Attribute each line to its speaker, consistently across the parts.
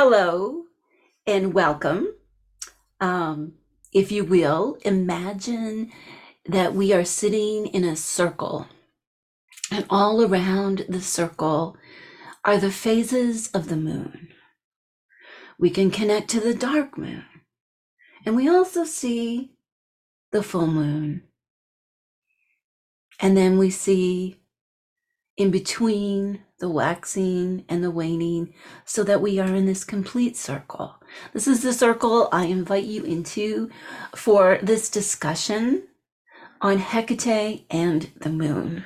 Speaker 1: Hello and welcome. Um, if you will, imagine that we are sitting in a circle, and all around the circle are the phases of the moon. We can connect to the dark moon, and we also see the full moon. And then we see in between the waxing and the waning so that we are in this complete circle. This is the circle I invite you into for this discussion on Hecate and the moon.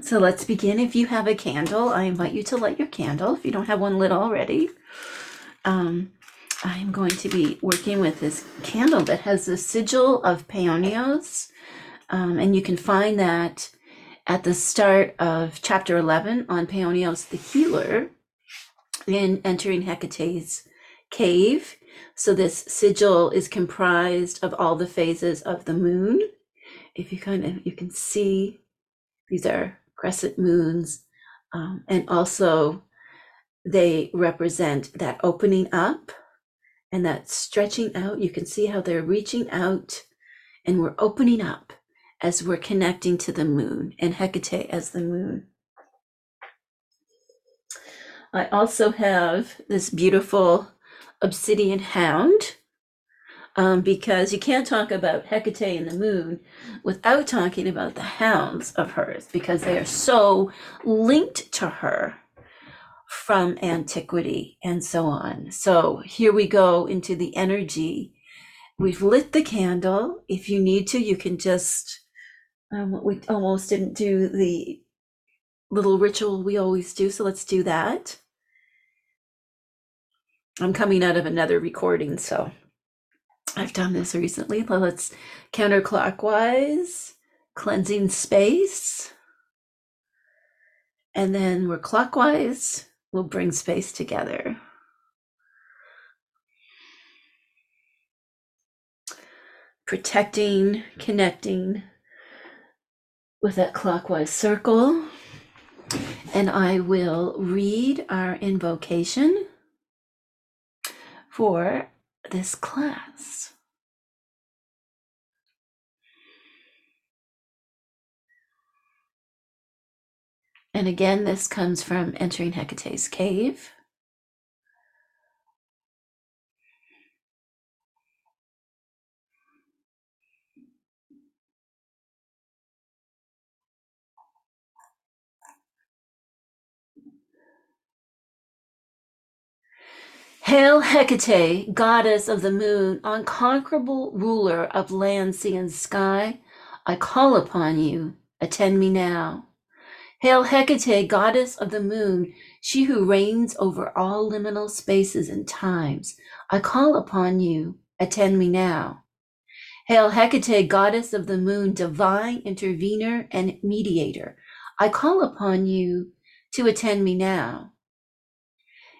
Speaker 1: So let's begin. If you have a candle, I invite you to light your candle if you don't have one lit already. Um, I'm going to be working with this candle that has the sigil of Paonios um, and you can find that at the start of chapter 11 on Paonios the Healer in entering Hecate's cave. So this sigil is comprised of all the phases of the moon. If you kind of, you can see these are crescent moons. Um, and also they represent that opening up and that stretching out. You can see how they're reaching out and we're opening up as we're connecting to the moon and Hecate as the moon. I also have this beautiful obsidian hound um, because you can't talk about Hecate and the moon without talking about the hounds of hers because they are so linked to her from antiquity and so on. So here we go into the energy. We've lit the candle. If you need to, you can just um, we almost didn't do the little ritual we always do, so let's do that. I'm coming out of another recording, so I've done this recently. But Let's counterclockwise, cleansing space. And then we're clockwise, we'll bring space together. Protecting, connecting, with that clockwise circle. And I will read our invocation for this class. And again, this comes from entering Hecate's cave. Hail Hecate, goddess of the moon, unconquerable ruler of land, sea, and sky. I call upon you, attend me now. Hail Hecate, goddess of the moon, she who reigns over all liminal spaces and times. I call upon you, attend me now. Hail Hecate, goddess of the moon, divine intervener and mediator. I call upon you to attend me now.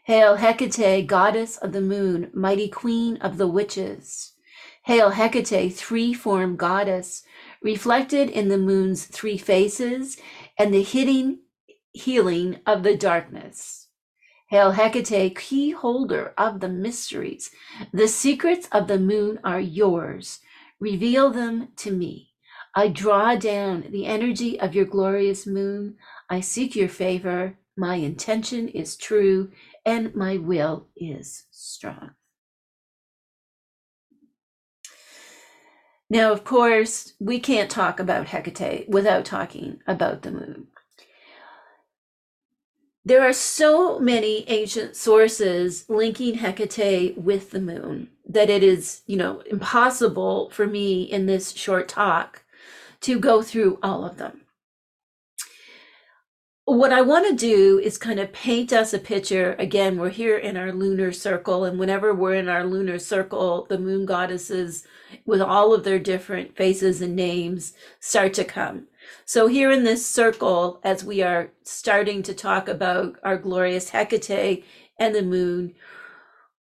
Speaker 1: Hail Hecate, goddess of the moon, mighty queen of the witches. Hail Hecate, three form goddess, reflected in the moon's three faces and the hidden healing of the darkness. Hail Hecate, key holder of the mysteries. The secrets of the moon are yours. Reveal them to me. I draw down the energy of your glorious moon. I seek your favor. My intention is true and my will is strong. Now, of course, we can't talk about Hecate without talking about the moon. There are so many ancient sources linking Hecate with the moon that it is, you know, impossible for me in this short talk to go through all of them what I want to do is kind of paint us a picture. Again, we're here in our lunar circle, and whenever we're in our lunar circle, the moon goddesses, with all of their different faces and names, start to come. So, here in this circle, as we are starting to talk about our glorious Hecate and the moon,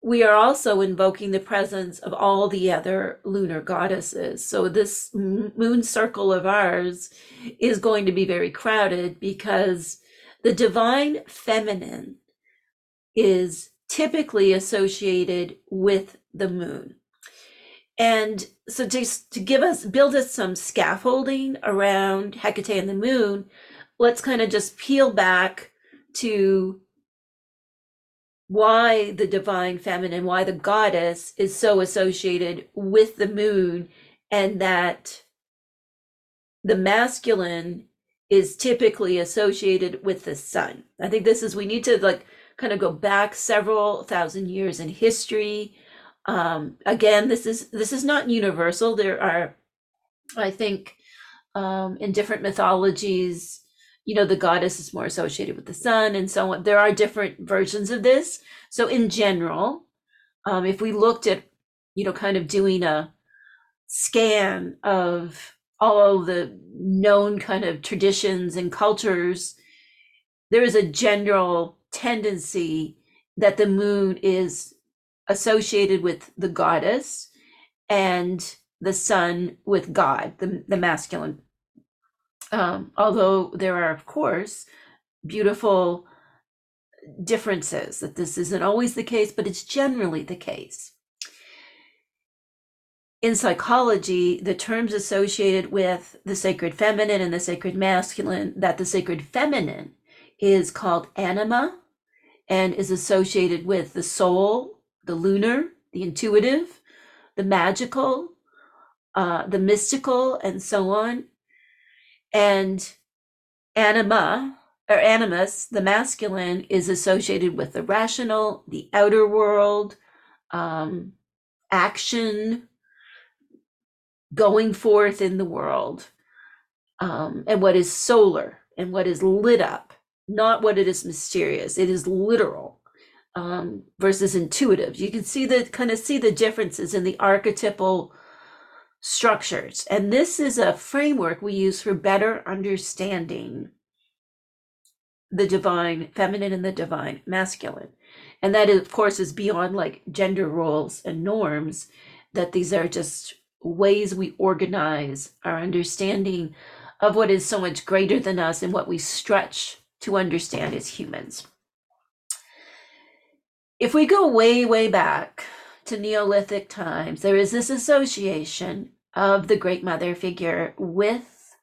Speaker 1: we are also invoking the presence of all the other lunar goddesses. So, this moon circle of ours is going to be very crowded because The divine feminine is typically associated with the moon. And so just to give us build us some scaffolding around Hecate and the moon, let's kind of just peel back to why the divine feminine, why the goddess is so associated with the moon, and that the masculine is typically associated with the sun. I think this is, we need to like kind of go back several thousand years in history. Um, again, this is this is not universal. There are, I think, um, in different mythologies, you know, the goddess is more associated with the sun and so on. There are different versions of this. So in general, um, if we looked at, you know, kind of doing a scan of all the known kind of traditions and cultures, there is a general tendency that the moon is associated with the goddess and the sun with God, the, the masculine. Um, although there are, of course, beautiful differences, that this isn't always the case, but it's generally the case. In psychology, the terms associated with the sacred feminine and the sacred masculine, that the sacred feminine is called anima and is associated with the soul, the lunar, the intuitive, the magical, uh, the mystical, and so on. And anima or animus, the masculine, is associated with the rational, the outer world, um, action, going forth in the world, um, and what is solar and what is lit up not what it is mysterious. It is literal um, versus intuitive. You can see the kind of see the differences in the archetypal structures. And this is a framework we use for better understanding the divine feminine and the divine masculine. And that, of course, is beyond like gender roles and norms, that these are just ways we organize our understanding of what is so much greater than us and what we stretch to understand as humans. If we go way, way back to Neolithic times, there is this association of the Great Mother figure with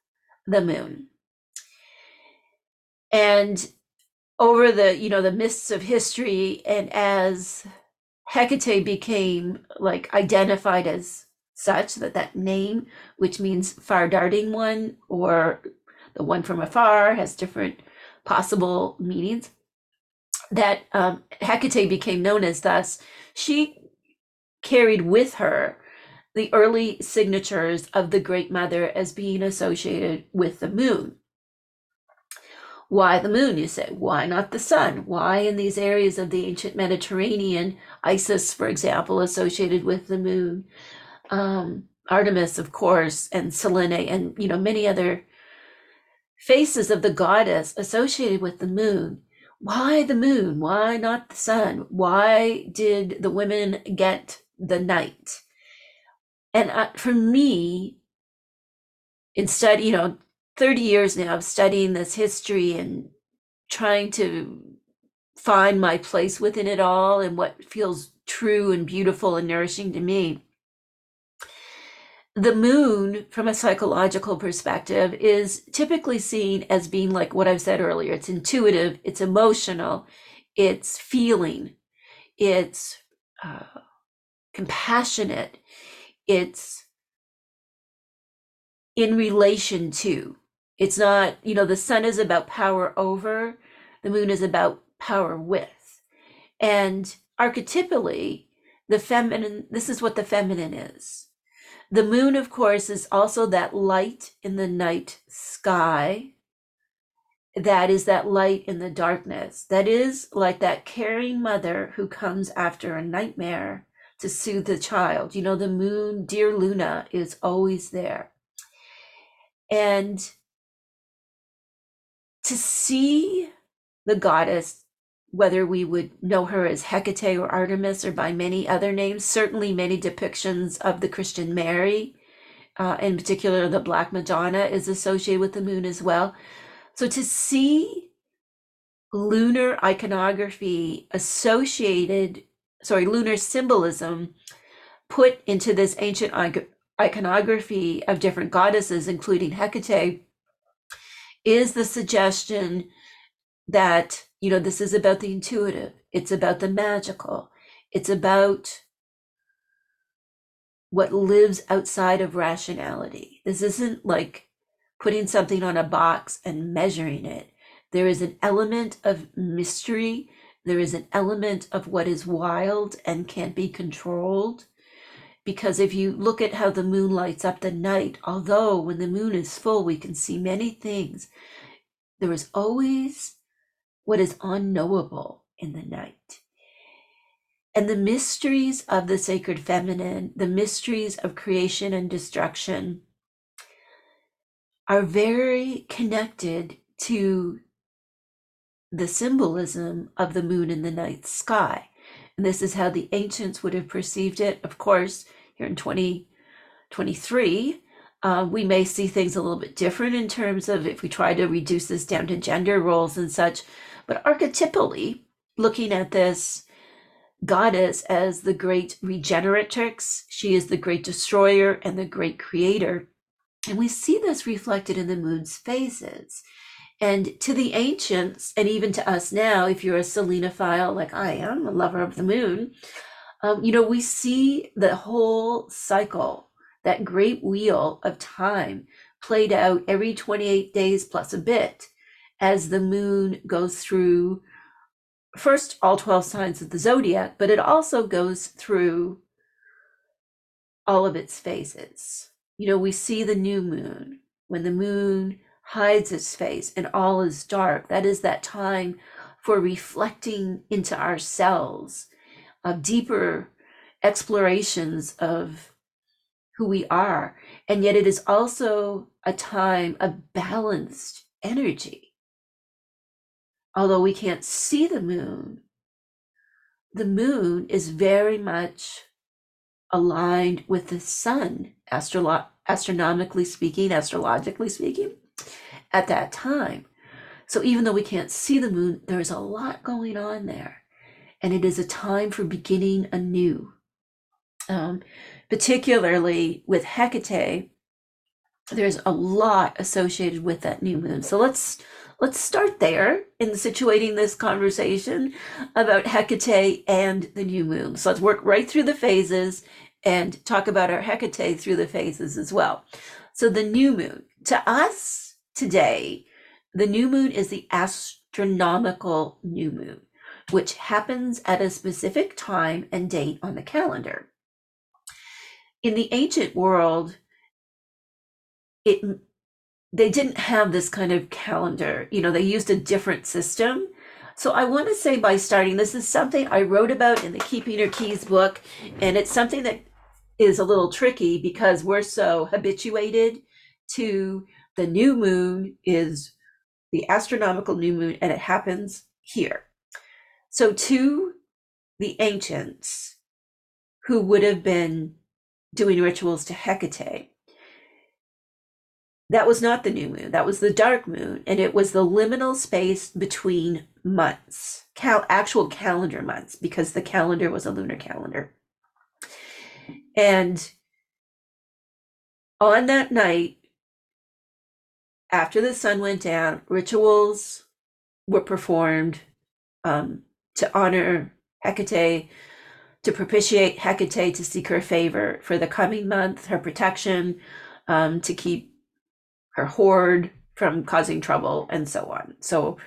Speaker 1: the moon. And over the, you know, the mists of history, and as Hecate became like identified as such, that that name, which means far darting one, or the one from afar, has different possible meanings that um, Hecate became known as thus, she carried with her the early signatures of the Great Mother as being associated with the moon. Why the moon, you say? Why not the sun? Why in these areas of the ancient Mediterranean, Isis, for example, associated with the moon, um, Artemis, of course, and Selene, and you know many other faces of the goddess associated with the moon. Why the moon? Why not the sun? Why did the women get the night? And uh, for me, instead, you know, 30 years now of studying this history and trying to find my place within it all and what feels true and beautiful and nourishing to me the moon, from a psychological perspective, is typically seen as being like what I've said earlier it's intuitive, it's emotional, it's feeling, it's uh, compassionate, it's in relation to. It's not, you know, the sun is about power over, the moon is about power with. And archetypally, the feminine, this is what the feminine is the moon, of course, is also that light in the night sky. That is that light in the darkness. That is like that caring mother who comes after a nightmare to soothe the child. You know, the moon, dear Luna, is always there. And to see the goddess whether we would know her as Hecate or Artemis or by many other names, certainly many depictions of the Christian Mary, uh, in particular the Black Madonna, is associated with the moon as well. So to see lunar iconography associated, sorry, lunar symbolism put into this ancient iconography of different goddesses, including Hecate, is the suggestion that, you know, this is about the intuitive, it's about the magical, it's about what lives outside of rationality. This isn't like putting something on a box and measuring it. There is an element of mystery. There is an element of what is wild and can't be controlled. Because if you look at how the moon lights up the night, although when the moon is full, we can see many things, there is always what is unknowable in the night. And the mysteries of the sacred feminine, the mysteries of creation and destruction, are very connected to the symbolism of the moon in the night sky. And this is how the ancients would have perceived it. Of course, here in 2023, uh, we may see things a little bit different in terms of if we try to reduce this down to gender roles and such. But archetypally, looking at this goddess as the great regeneratrix, she is the great destroyer and the great creator. And we see this reflected in the moon's phases. And to the ancients, and even to us now, if you're a Selenophile like I am, a lover of the moon, um, you know, we see the whole cycle, that great wheel of time played out every 28 days plus a bit as the moon goes through first all 12 signs of the zodiac, but it also goes through all of its phases. You know, we see the new moon when the moon hides its face and all is dark. That is that time for reflecting into ourselves, of deeper explorations of who we are. And yet it is also a time of balanced energy. Although we can't see the moon, the moon is very much aligned with the sun, astronomically speaking, astrologically speaking, at that time. So even though we can't see the moon, there's a lot going on there. And it is a time for beginning anew. Um, particularly with Hecate, there's a lot associated with that new moon. So let's let's start there in situating this conversation about Hecate and the new moon. So let's work right through the phases and talk about our Hecate through the phases as well. So the new moon to us today, the new moon is the astronomical new moon, which happens at a specific time and date on the calendar. In the ancient world, it they didn't have this kind of calendar. You know, they used a different system. So I want to say by starting, this is something I wrote about in the Keeping Her Keys book, and it's something that is a little tricky because we're so habituated to the new moon is the astronomical new moon, and it happens here. So, to the ancients who would have been doing rituals to Hecate, that was not the new moon, that was the dark moon, and it was the liminal space between months, cal- actual calendar months, because the calendar was a lunar calendar. And on that night, after the sun went down, rituals were performed um, to honor Hecate, to propitiate Hecate, to seek her favor for the coming month, her protection, um, to keep her horde from causing trouble, and so on. So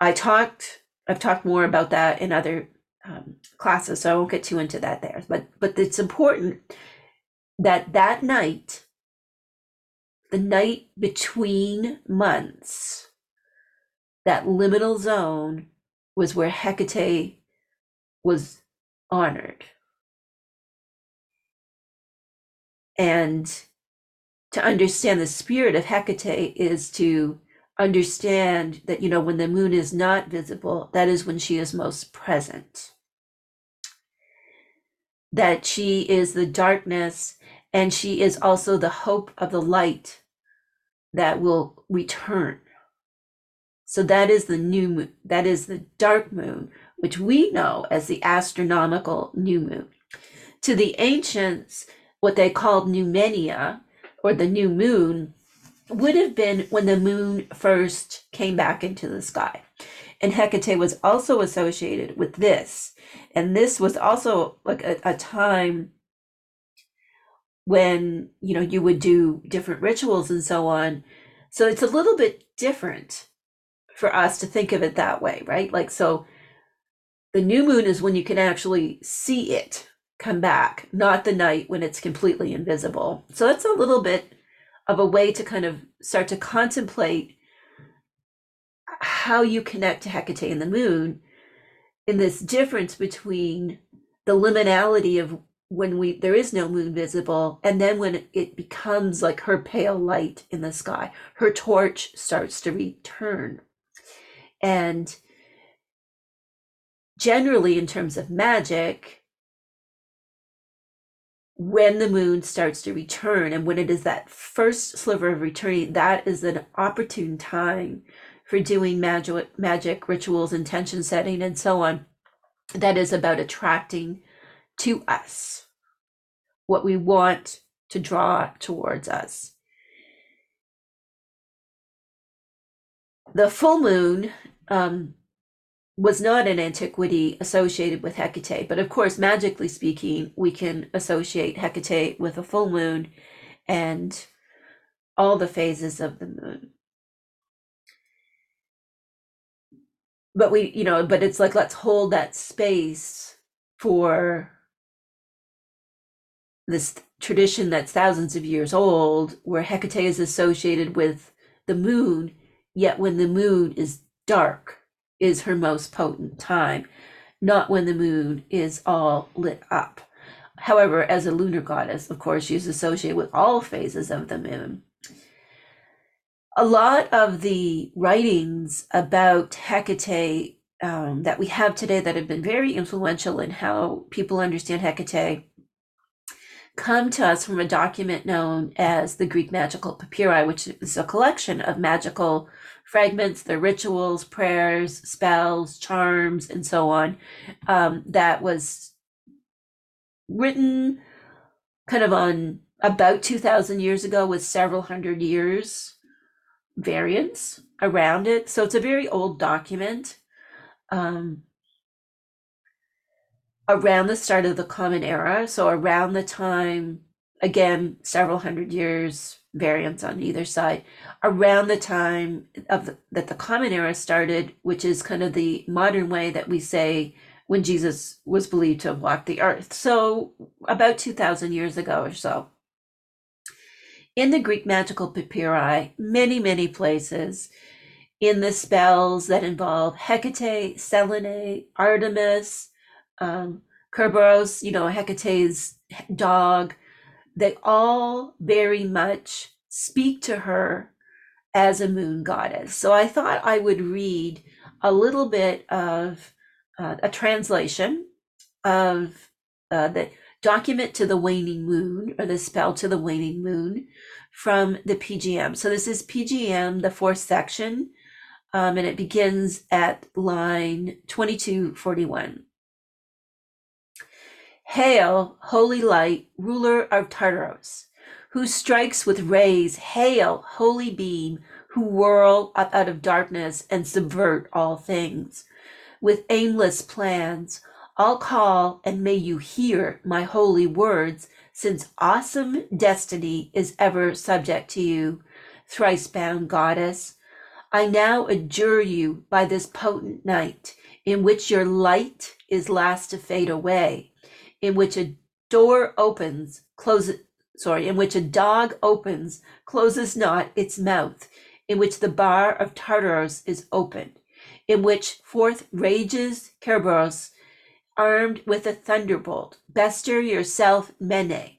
Speaker 1: I talked, I've talked more about that in other um, classes, so I won't get too into that there. But but it's important that that night the night between months, that liminal zone was where Hecate was honored. And to understand the spirit of Hecate is to understand that, you know, when the moon is not visible, that is when she is most present. That she is the darkness and she is also the hope of the light that will return. So that is the new moon. That is the dark moon, which we know as the astronomical new moon. To the ancients, what they called Noumenia, or the new moon, would have been when the moon first came back into the sky. And Hecate was also associated with this. And this was also like a, a time when, you know, you would do different rituals and so on. So it's a little bit different for us to think of it that way, right? Like, so the new moon is when you can actually see it come back, not the night when it's completely invisible. So that's a little bit of a way to kind of start to contemplate how you connect to Hecate and the moon in this difference between the liminality of when we there is no moon visible and then when it becomes like her pale light in the sky her torch starts to return and generally in terms of magic when the moon starts to return and when it is that first sliver of returning that is an opportune time for doing magic magic rituals intention setting and so on. That is about attracting to us what we want to draw towards us. The full moon um, was not an antiquity associated with Hecate, but of course, magically speaking, we can associate Hecate with a full moon and all the phases of the moon. But we, you know, but it's like let's hold that space for this tradition that's thousands of years old, where Hecate is associated with the moon, yet when the moon is dark, is her most potent time, not when the moon is all lit up. However, as a lunar goddess, of course, she's associated with all phases of the moon. A lot of the writings about Hecate um, that we have today that have been very influential in how people understand Hecate come to us from a document known as the Greek Magical Papyri, which is a collection of magical fragments, the rituals, prayers, spells, charms, and so on, um, that was written kind of on about 2000 years ago with several hundred years variance around it. So it's a very old document. Um, around the start of the Common Era, so around the time, again, several hundred years variants on either side. Around the time of the, that the common era started which is kind of the modern way that we say when jesus was believed to have walked the earth. So about 2000 years ago or so. In the greek magical papyri many many places in the spells that involve hecate selene artemis um, kerberos you know hecate's dog they all very much speak to her as a moon goddess. So I thought I would read a little bit of uh, a translation of uh, the document to the waning moon or the spell to the waning moon from the PGM. So this is PGM, the fourth section, um, and it begins at line 2241. Hail, holy light, ruler of Tartaros, who strikes with rays, hail, holy beam, who whirl up out of darkness and subvert all things. With aimless plans, I'll call and may you hear my holy words, since awesome destiny is ever subject to you, thrice bound goddess. I now adjure you by this potent night, in which your light is last to fade away in which a door opens, closes, sorry, in which a dog opens, closes not its mouth, in which the bar of Tartarus is opened, in which forth rages Kerberos, armed with a thunderbolt, bestir yourself, Mene,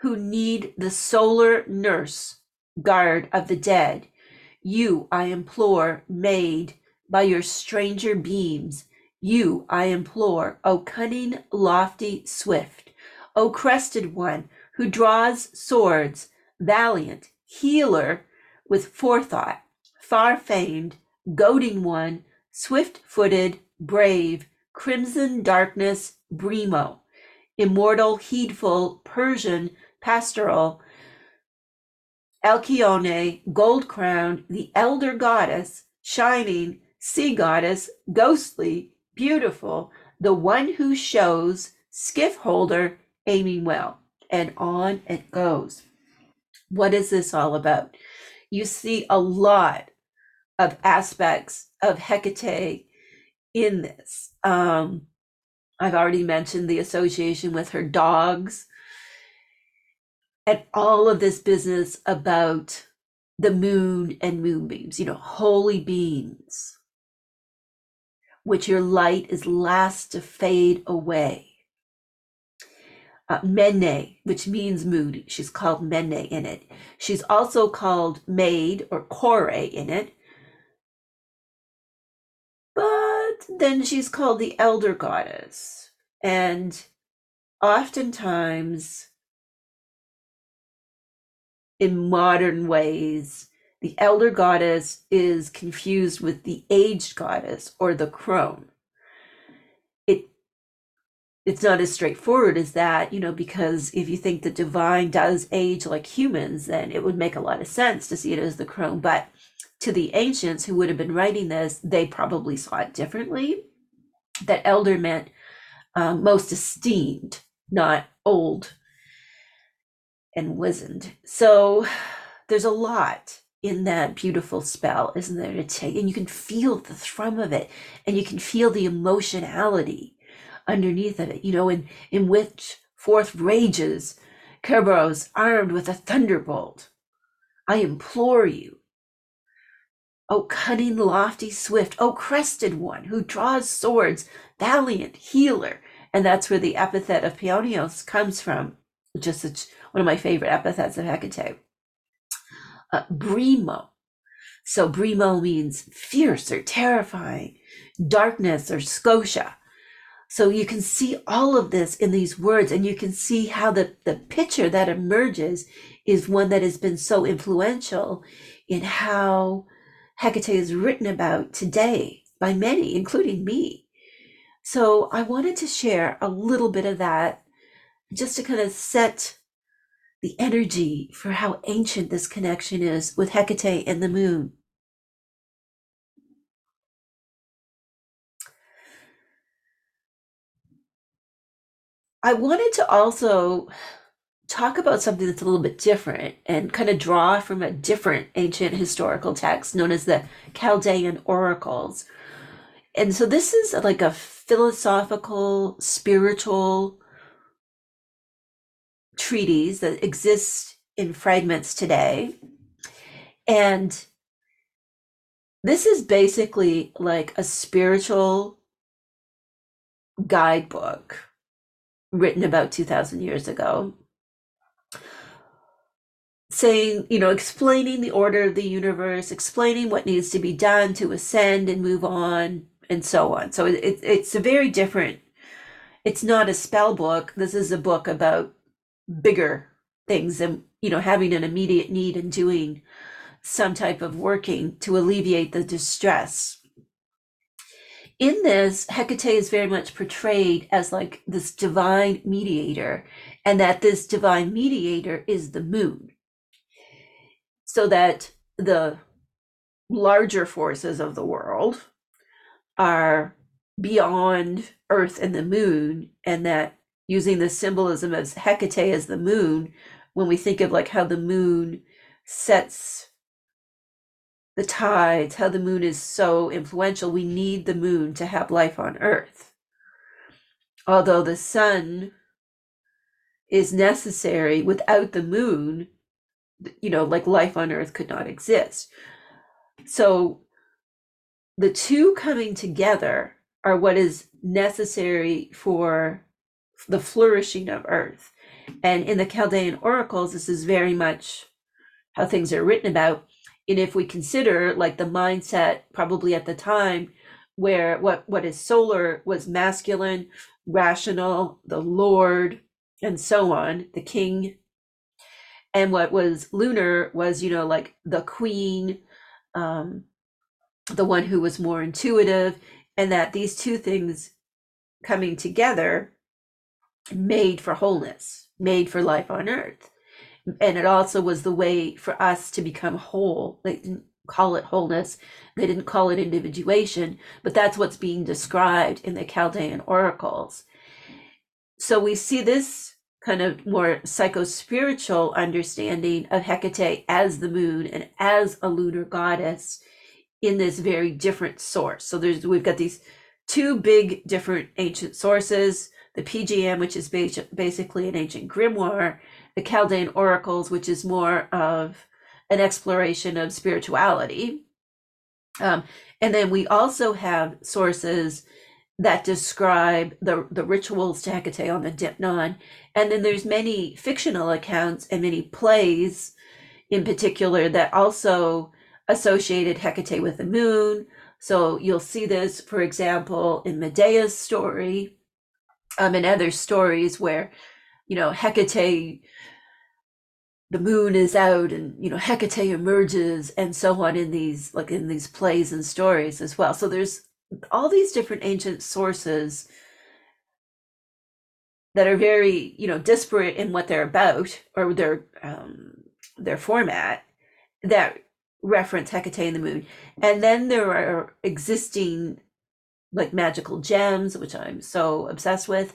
Speaker 1: who need the solar nurse, guard of the dead. You, I implore, made by your stranger beams, you I implore, O cunning, lofty, swift, O crested one who draws swords, valiant, healer with forethought, far famed, goading one, swift footed, brave, crimson darkness, Brimo, immortal, heedful, Persian, pastoral, Alcyone, gold crowned, the elder goddess, shining, sea goddess, ghostly, beautiful, the one who shows, skiff holder, aiming well. And on it goes. What is this all about? You see a lot of aspects of Hecate in this. Um, I've already mentioned the association with her dogs and all of this business about the moon and moonbeams, you know, holy beings, which your light is last to fade away. Uh, Mene, which means moon, she's called Mene in it. She's also called Maid or Kore in it. But then she's called the Elder Goddess. And oftentimes in modern ways, the elder goddess is confused with the aged goddess or the crone. It it's not as straightforward as that, you know, because if you think the divine does age like humans, then it would make a lot of sense to see it as the crone. But to the ancients who would have been writing this, they probably saw it differently. That elder meant um, most esteemed, not old and wizened. So there's a lot in that beautiful spell, isn't there, to take? And you can feel the thrum of it, and you can feel the emotionality underneath of it, you know, in, in which forth rages Kerberos armed with a thunderbolt. I implore you. O cunning, lofty, swift, O crested one who draws swords, valiant, healer. And that's where the epithet of Peonios comes from, just such one of my favorite epithets of Hecate. Uh, Brimo. So Brimo means fierce or terrifying, darkness or Scotia. So you can see all of this in these words, and you can see how the, the picture that emerges is one that has been so influential in how Hecate is written about today by many, including me. So I wanted to share a little bit of that just to kind of set the energy for how ancient this connection is with Hecate and the moon. I wanted to also talk about something that's a little bit different and kind of draw from a different ancient historical text known as the Chaldean oracles. And so this is like a philosophical, spiritual treaties that exist in fragments today. And this is basically like a spiritual guidebook written about 2000 years ago saying you know explaining the order of the universe explaining what needs to be done to ascend and move on and so on so it, it's a very different it's not a spell book this is a book about bigger things and you know having an immediate need and doing some type of working to alleviate the distress. In this hecate is very much portrayed as like this divine mediator and that this divine mediator is the moon. So that the larger forces of the world are beyond earth and the moon and that using the symbolism of Hecate as the moon, when we think of like how the moon sets the tides, how the moon is so influential, we need the moon to have life on earth. Although the sun is necessary, without the moon, you know, like life on earth could not exist. So the two coming together are what is necessary for the flourishing of earth. And in the Chaldean oracles, this is very much how things are written about. And if we consider like the mindset probably at the time where what, what is solar was masculine, rational, the Lord, and so on, the king. And what was lunar was, you know, like the queen, um, the one who was more intuitive, and that these two things coming together made for wholeness, made for life on earth. And it also was the way for us to become whole. They didn't call it wholeness, they didn't call it individuation, but that's what's being described in the Chaldean oracles. So we see this kind of more psycho-spiritual understanding of Hecate as the moon and as a lunar goddess in this very different source. So there's we've got these two big different ancient sources the PGM, which is basically an ancient grimoire, the Chaldean oracles, which is more of an exploration of spirituality. Um, and then we also have sources that describe the, the rituals to Hecate on the Deipnon. And then there's many fictional accounts and many plays in particular that also associated Hecate with the moon. So you'll see this, for example, in Medea's story, um, and other stories where, you know, Hecate, the moon is out and, you know, Hecate emerges and so on in these, like in these plays and stories as well. So there's all these different ancient sources that are very, you know, disparate in what they're about or their, um, their format that reference Hecate and the moon. And then there are existing like magical gems, which I'm so obsessed with,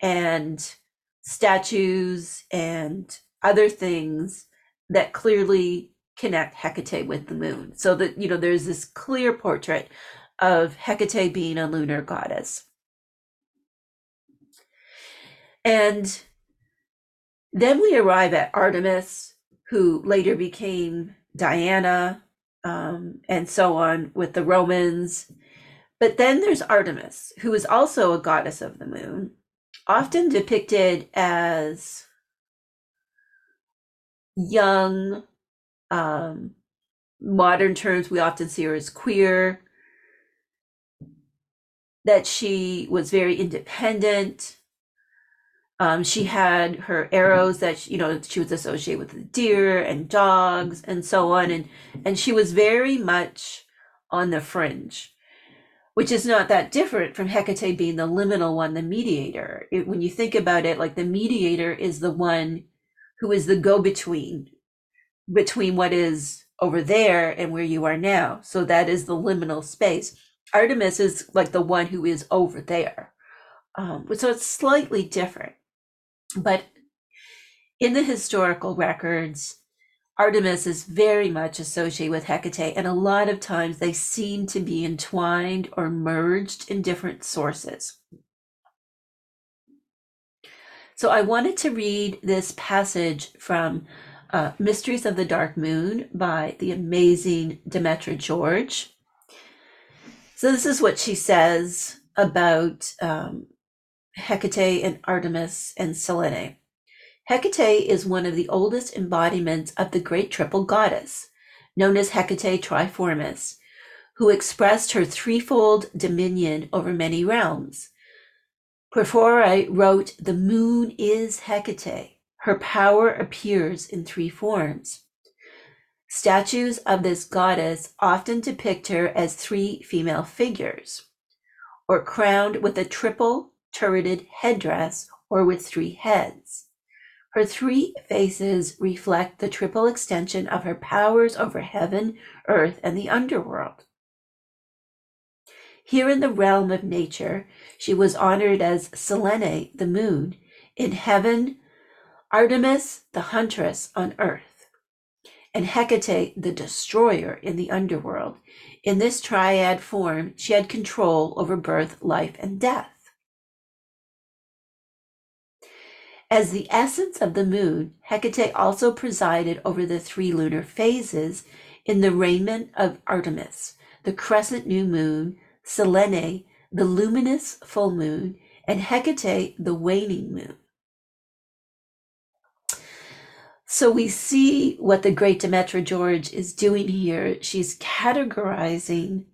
Speaker 1: and statues and other things that clearly connect Hecate with the moon. So that, you know, there's this clear portrait of Hecate being a lunar goddess. And then we arrive at Artemis, who later became Diana, um, and so on with the Romans but then there's Artemis, who is also a goddess of the moon, often depicted as young, um, modern terms, we often see her as queer, that she was very independent. Um, she had her arrows that she, you know she was associated with the deer and dogs and so on, and and she was very much on the fringe which is not that different from Hecate being the liminal one, the mediator. It, when you think about it, like the mediator is the one who is the go between between what is over there and where you are now. So that is the liminal space. Artemis is like the one who is over there. Um, so it's slightly different. But in the historical records, Artemis is very much associated with Hecate, and a lot of times they seem to be entwined or merged in different sources. So I wanted to read this passage from uh, Mysteries of the Dark Moon by the amazing Demetra George. So this is what she says about um, Hecate and Artemis and Selene. Hecate is one of the oldest embodiments of the great triple goddess, known as Hecate Triformis, who expressed her threefold dominion over many realms. Porphyry wrote, The moon is Hecate. Her power appears in three forms. Statues of this goddess often depict her as three female figures, or crowned with a triple turreted headdress or with three heads. Her three faces reflect the triple extension of her powers over heaven, earth, and the underworld. Here in the realm of nature, she was honored as Selene, the moon, in heaven, Artemis, the huntress on earth, and Hecate, the destroyer in the underworld. In this triad form, she had control over birth, life, and death. As the essence of the moon, Hecate also presided over the three lunar phases in the raiment of Artemis, the crescent new moon, Selene, the luminous full moon, and Hecate, the waning moon. So we see what the great Demetra George is doing here. She's categorizing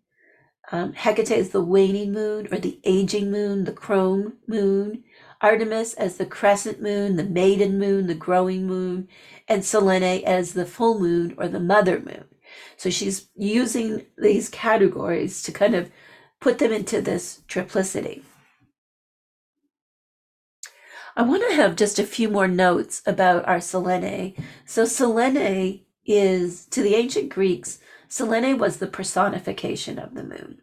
Speaker 1: um, Hecate as the waning moon or the aging moon, the crone moon, Artemis as the crescent moon, the maiden moon, the growing moon, and Selene as the full moon or the mother moon. So she's using these categories to kind of put them into this triplicity. I want to have just a few more notes about our Selene. So, Selene is, to the ancient Greeks, Selene was the personification of the moon.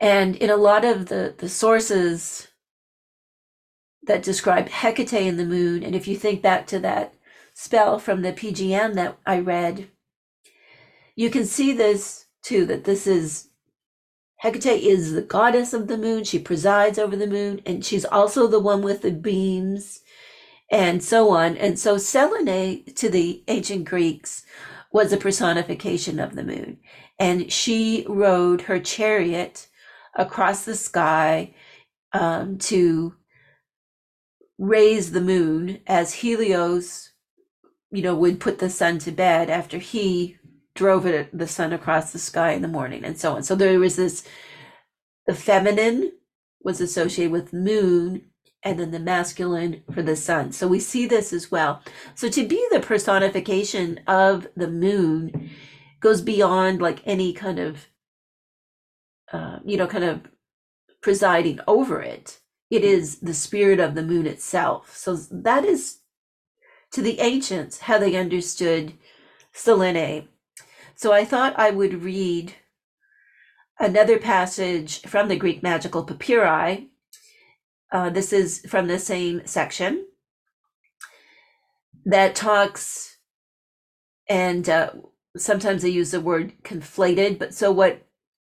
Speaker 1: And in a lot of the, the sources that describe Hecate and the moon, and if you think back to that spell from the PGM that I read, you can see this too that this is Hecate is the goddess of the moon. She presides over the moon, and she's also the one with the beams and so on. And so Selene to the ancient Greeks was a personification of the moon. And she rode her chariot across the sky um, to raise the moon as Helios, you know, would put the sun to bed after he drove it the sun across the sky in the morning and so on. So there was this the feminine was associated with moon and then the masculine for the sun. So we see this as well. So to be the personification of the moon goes beyond like any kind of uh, you know kind of presiding over it. It is the spirit of the moon itself. So that is to the ancients how they understood Selene so I thought I would read another passage from the Greek magical papyri. Uh, this is from the same section that talks, and uh, sometimes they use the word conflated, but so what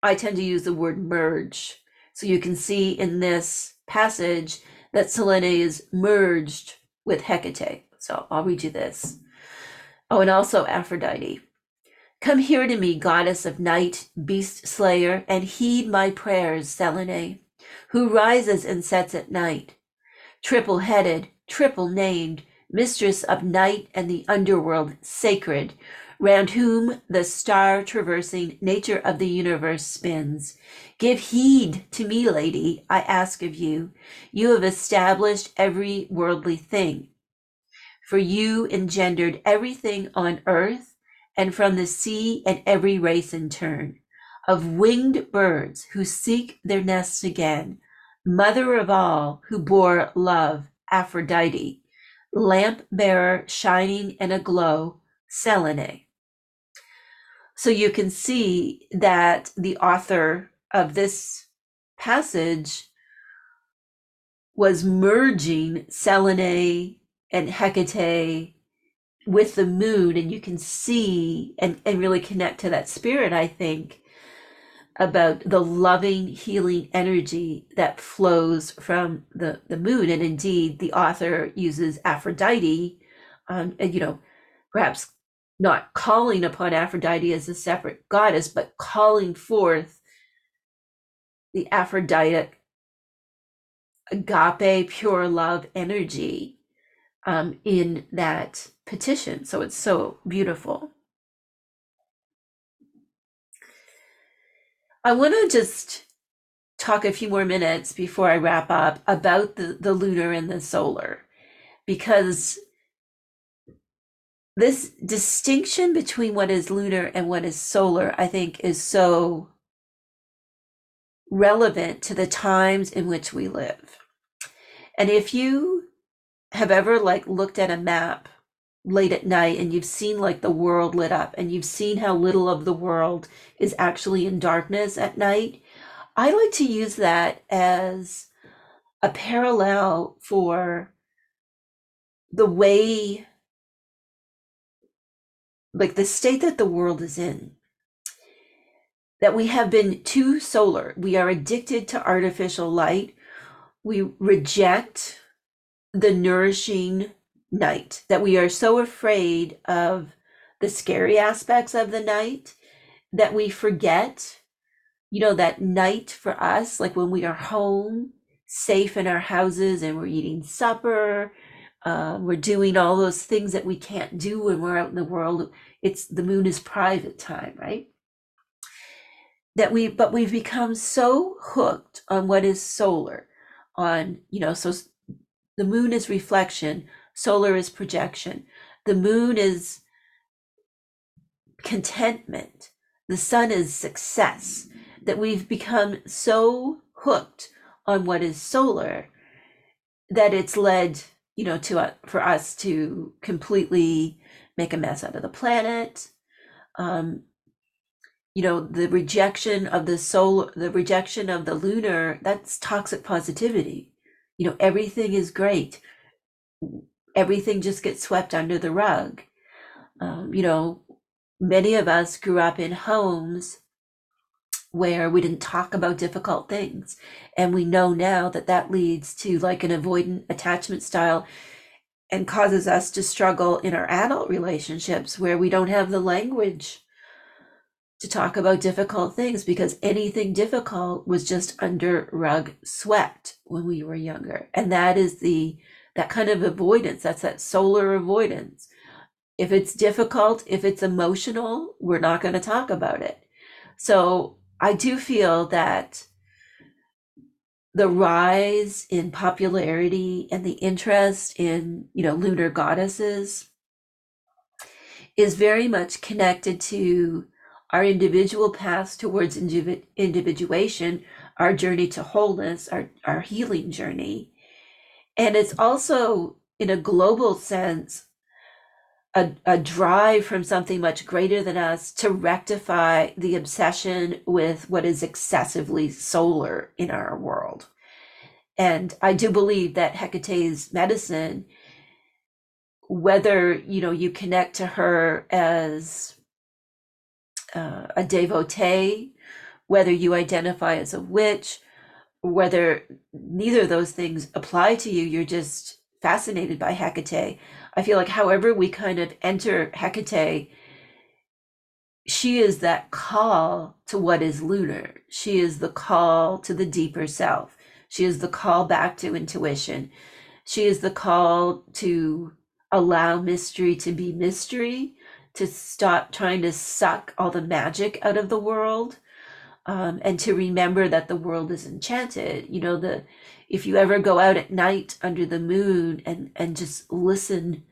Speaker 1: I tend to use the word merge. So you can see in this passage that Selene is merged with Hecate. So I'll read you this. Oh, and also Aphrodite. Come here to me, goddess of night, beast slayer, and heed my prayers, Selene, who rises and sets at night. Triple headed, triple named, mistress of night and the underworld, sacred, round whom the star traversing nature of the universe spins. Give heed to me, lady, I ask of you. You have established every worldly thing. For you engendered everything on earth and from the sea and every race in turn, of winged birds who seek their nests again, mother of all who bore love, Aphrodite, lamp bearer shining and aglow, Selene. So you can see that the author of this passage was merging Selene and Hecate with the moon and you can see and, and really connect to that spirit i think about the loving healing energy that flows from the, the moon and indeed the author uses aphrodite um, and you know perhaps not calling upon aphrodite as a separate goddess but calling forth the aphrodite agape pure love energy um, in that petition. So it's so beautiful. I want to just talk a few more minutes before I wrap up about the, the lunar and the solar, because this distinction between what is lunar and what is solar, I think, is so relevant to the times in which we live. And if you have ever like looked at a map late at night and you've seen like the world lit up and you've seen how little of the world is actually in darkness at night, I like to use that as a parallel for the way like the state that the world is in that we have been too solar. We are addicted to artificial light. We reject the nourishing night, that we are so afraid of the scary aspects of the night that we forget, you know, that night for us, like when we are home, safe in our houses and we're eating supper, uh, we're doing all those things that we can't do when we're out in the world. It's the moon is private time, right? That we, but we've become so hooked on what is solar, on, you know, so the moon is reflection, solar is projection. The moon is contentment. The sun is success. That we've become so hooked on what is solar that it's led, you know, to uh, for us to completely make a mess out of the planet. Um, you know, the rejection of the solar, the rejection of the lunar, that's toxic positivity. You know, everything is great. Everything just gets swept under the rug. Um, you know, many of us grew up in homes where we didn't talk about difficult things. And we know now that that leads to like an avoidant attachment style and causes us to struggle in our adult relationships where we don't have the language to talk about difficult things because anything difficult was just under rug swept when we were younger. And that is the that kind of avoidance, that's that solar avoidance. If it's difficult, if it's emotional, we're not going to talk about it. So I do feel that the rise in popularity and the interest in, you know, lunar goddesses is very much connected to our individual paths towards individuation, our journey to wholeness, our, our healing journey. And it's also, in a global sense, a, a drive from something much greater than us to rectify the obsession with what is excessively solar in our world. And I do believe that Hecate's medicine, whether you know you connect to her as uh, a devotee, whether you identify as a witch, whether neither of those things apply to you, you're just fascinated by Hecate. I feel like however we kind of enter Hecate, she is that call to what is lunar. She is the call to the deeper self. She is the call back to intuition. She is the call to allow mystery to be mystery, to stop trying to suck all the magic out of the world, um, and to remember that the world is enchanted. You know, the if you ever go out at night under the moon and and just listen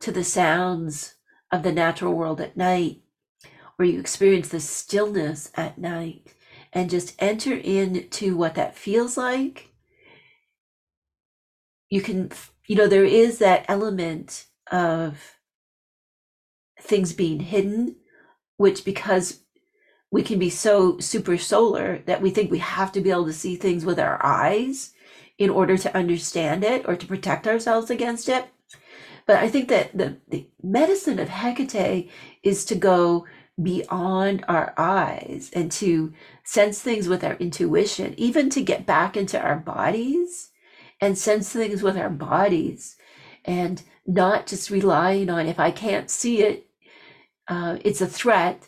Speaker 1: to the sounds of the natural world at night, or you experience the stillness at night and just enter into what that feels like, you can, you know, there is that element of things being hidden, which because we can be so super solar that we think we have to be able to see things with our eyes in order to understand it or to protect ourselves against it. But I think that the, the medicine of Hecate is to go beyond our eyes and to sense things with our intuition, even to get back into our bodies and sense things with our bodies and not just relying on if I can't see it, uh, it's a threat.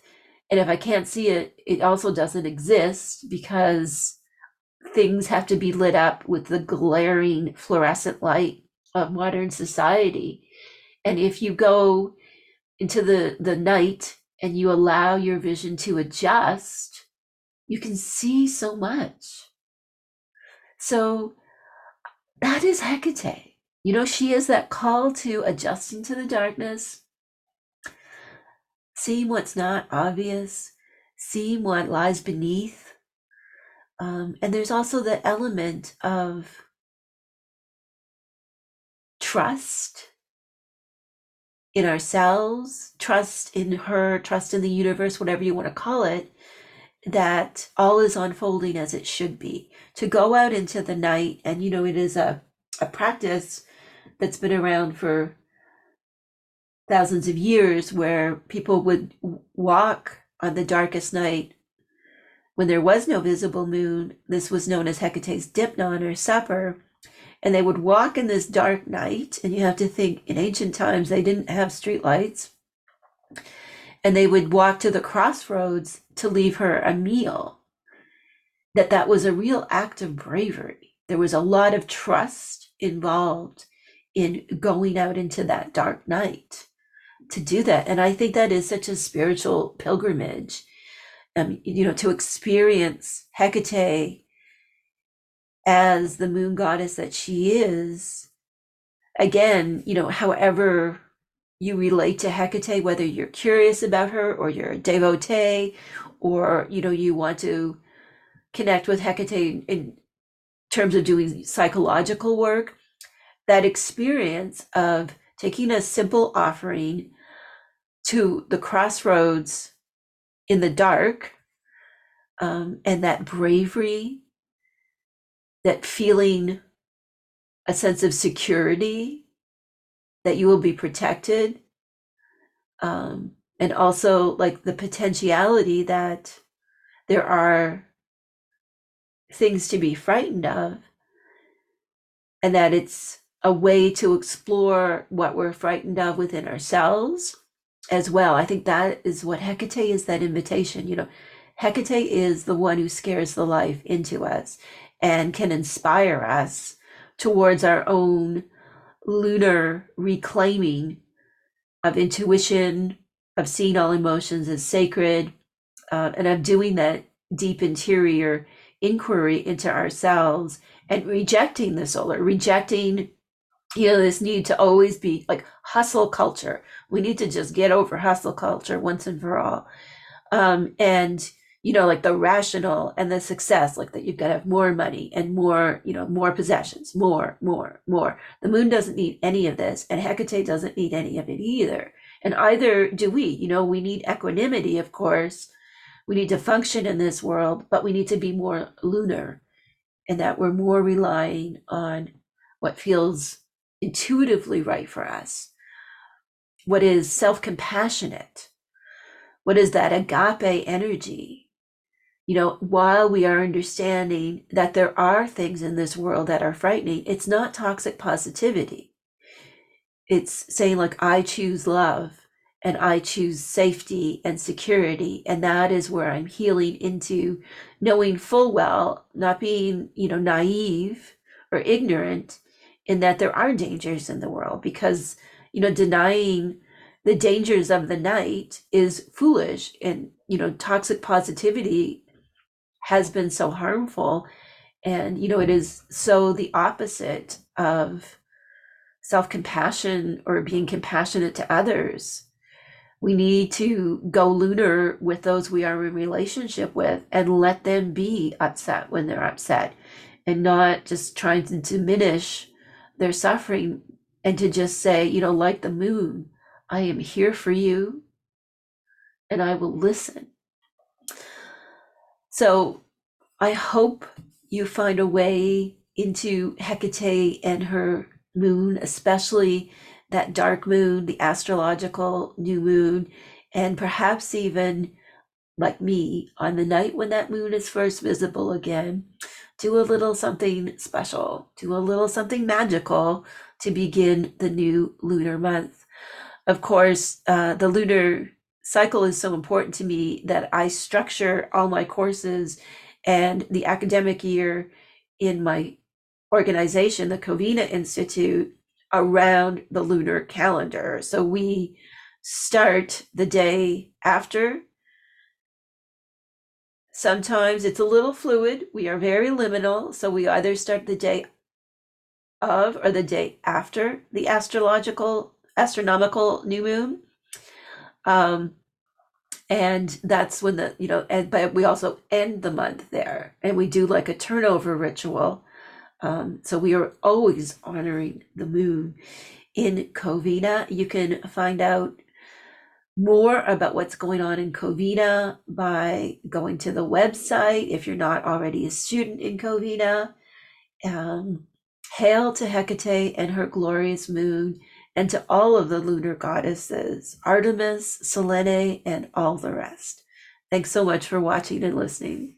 Speaker 1: And if I can't see it, it also doesn't exist because things have to be lit up with the glaring fluorescent light of modern society. And if you go into the, the night and you allow your vision to adjust, you can see so much. So that is Hecate. You know, she is that call to adjusting to the darkness, seeing what's not obvious, seeing what lies beneath. Um, and there's also the element of trust in ourselves, trust in her, trust in the universe, whatever you want to call it, that all is unfolding as it should be. To go out into the night, and you know, it is a, a practice that's been around for thousands of years where people would walk on the darkest night when there was no visible moon. This was known as Hecate's Deipnon or supper and they would walk in this dark night and you have to think in ancient times they didn't have street lights and they would walk to the crossroads to leave her a meal. That that was a real act of bravery. There was a lot of trust involved in going out into that dark night to do that. And i think that is such a spiritual pilgrimage. Um, you know to experience hecate as the moon goddess that she is, again, you know, however you relate to Hecate, whether you're curious about her or you're a devotee, or you know you want to connect with Hecate in terms of doing psychological work, that experience of taking a simple offering to the crossroads in the dark um, and that bravery, that feeling a sense of security that you will be protected, um, and also like the potentiality that there are things to be frightened of, and that it's a way to explore what we're frightened of within ourselves as well. I think that is what Hecate is that invitation. You know, Hecate is the one who scares the life into us and can inspire us towards our own lunar reclaiming of intuition, of seeing all emotions as sacred, uh, and of doing that deep interior inquiry into ourselves and rejecting the solar, rejecting you know this need to always be like hustle culture. We need to just get over hustle culture once and for all. Um and you know like the rational and the success like that you've got to have more money and more you know more possessions more more more. The moon doesn't need any of this and hecate doesn't need any of it either. And either do we you know we need equanimity of course. We need to function in this world but we need to be more lunar in that we're more relying on what feels intuitively right for us, what is self compassionate, what is that agape energy. You know, while we are understanding that there are things in this world that are frightening, it's not toxic positivity. It's saying, like, I choose love and I choose safety and security. And that is where I'm healing into knowing full well, not being, you know, naive or ignorant, in that there are dangers in the world because you know denying the dangers of the night is foolish and you know toxic positivity has been so harmful and you know it is so the opposite of self-compassion or being compassionate to others we need to go lunar with those we are in relationship with and let them be upset when they're upset and not just trying to diminish their suffering and to just say, you know, like the moon, I am here for you and I will listen. So I hope you find a way into Hecate and her moon, especially that dark moon, the astrological new moon, and perhaps even like me on the night when that moon is first visible again do a little something special, do a little something magical to begin the new lunar month. Of course, uh, the lunar cycle is so important to me that I structure all my courses and the academic year in my organization, the Covina Institute, around the lunar calendar. So we start the day after Sometimes it's a little fluid. We are very liminal. So we either start the day of or the day after the astrological, astronomical new moon. Um, and that's when the, you know, and but we also end the month there and we do like a turnover ritual. Um, so we are always honoring the moon in Covina. You can find out more about what's going on in Covina by going to the website if you're not already a student in Covina. Um, hail to Hecate and her glorious moon, and to all of the lunar goddesses, Artemis, Selene, and all the rest. Thanks so much for watching and listening.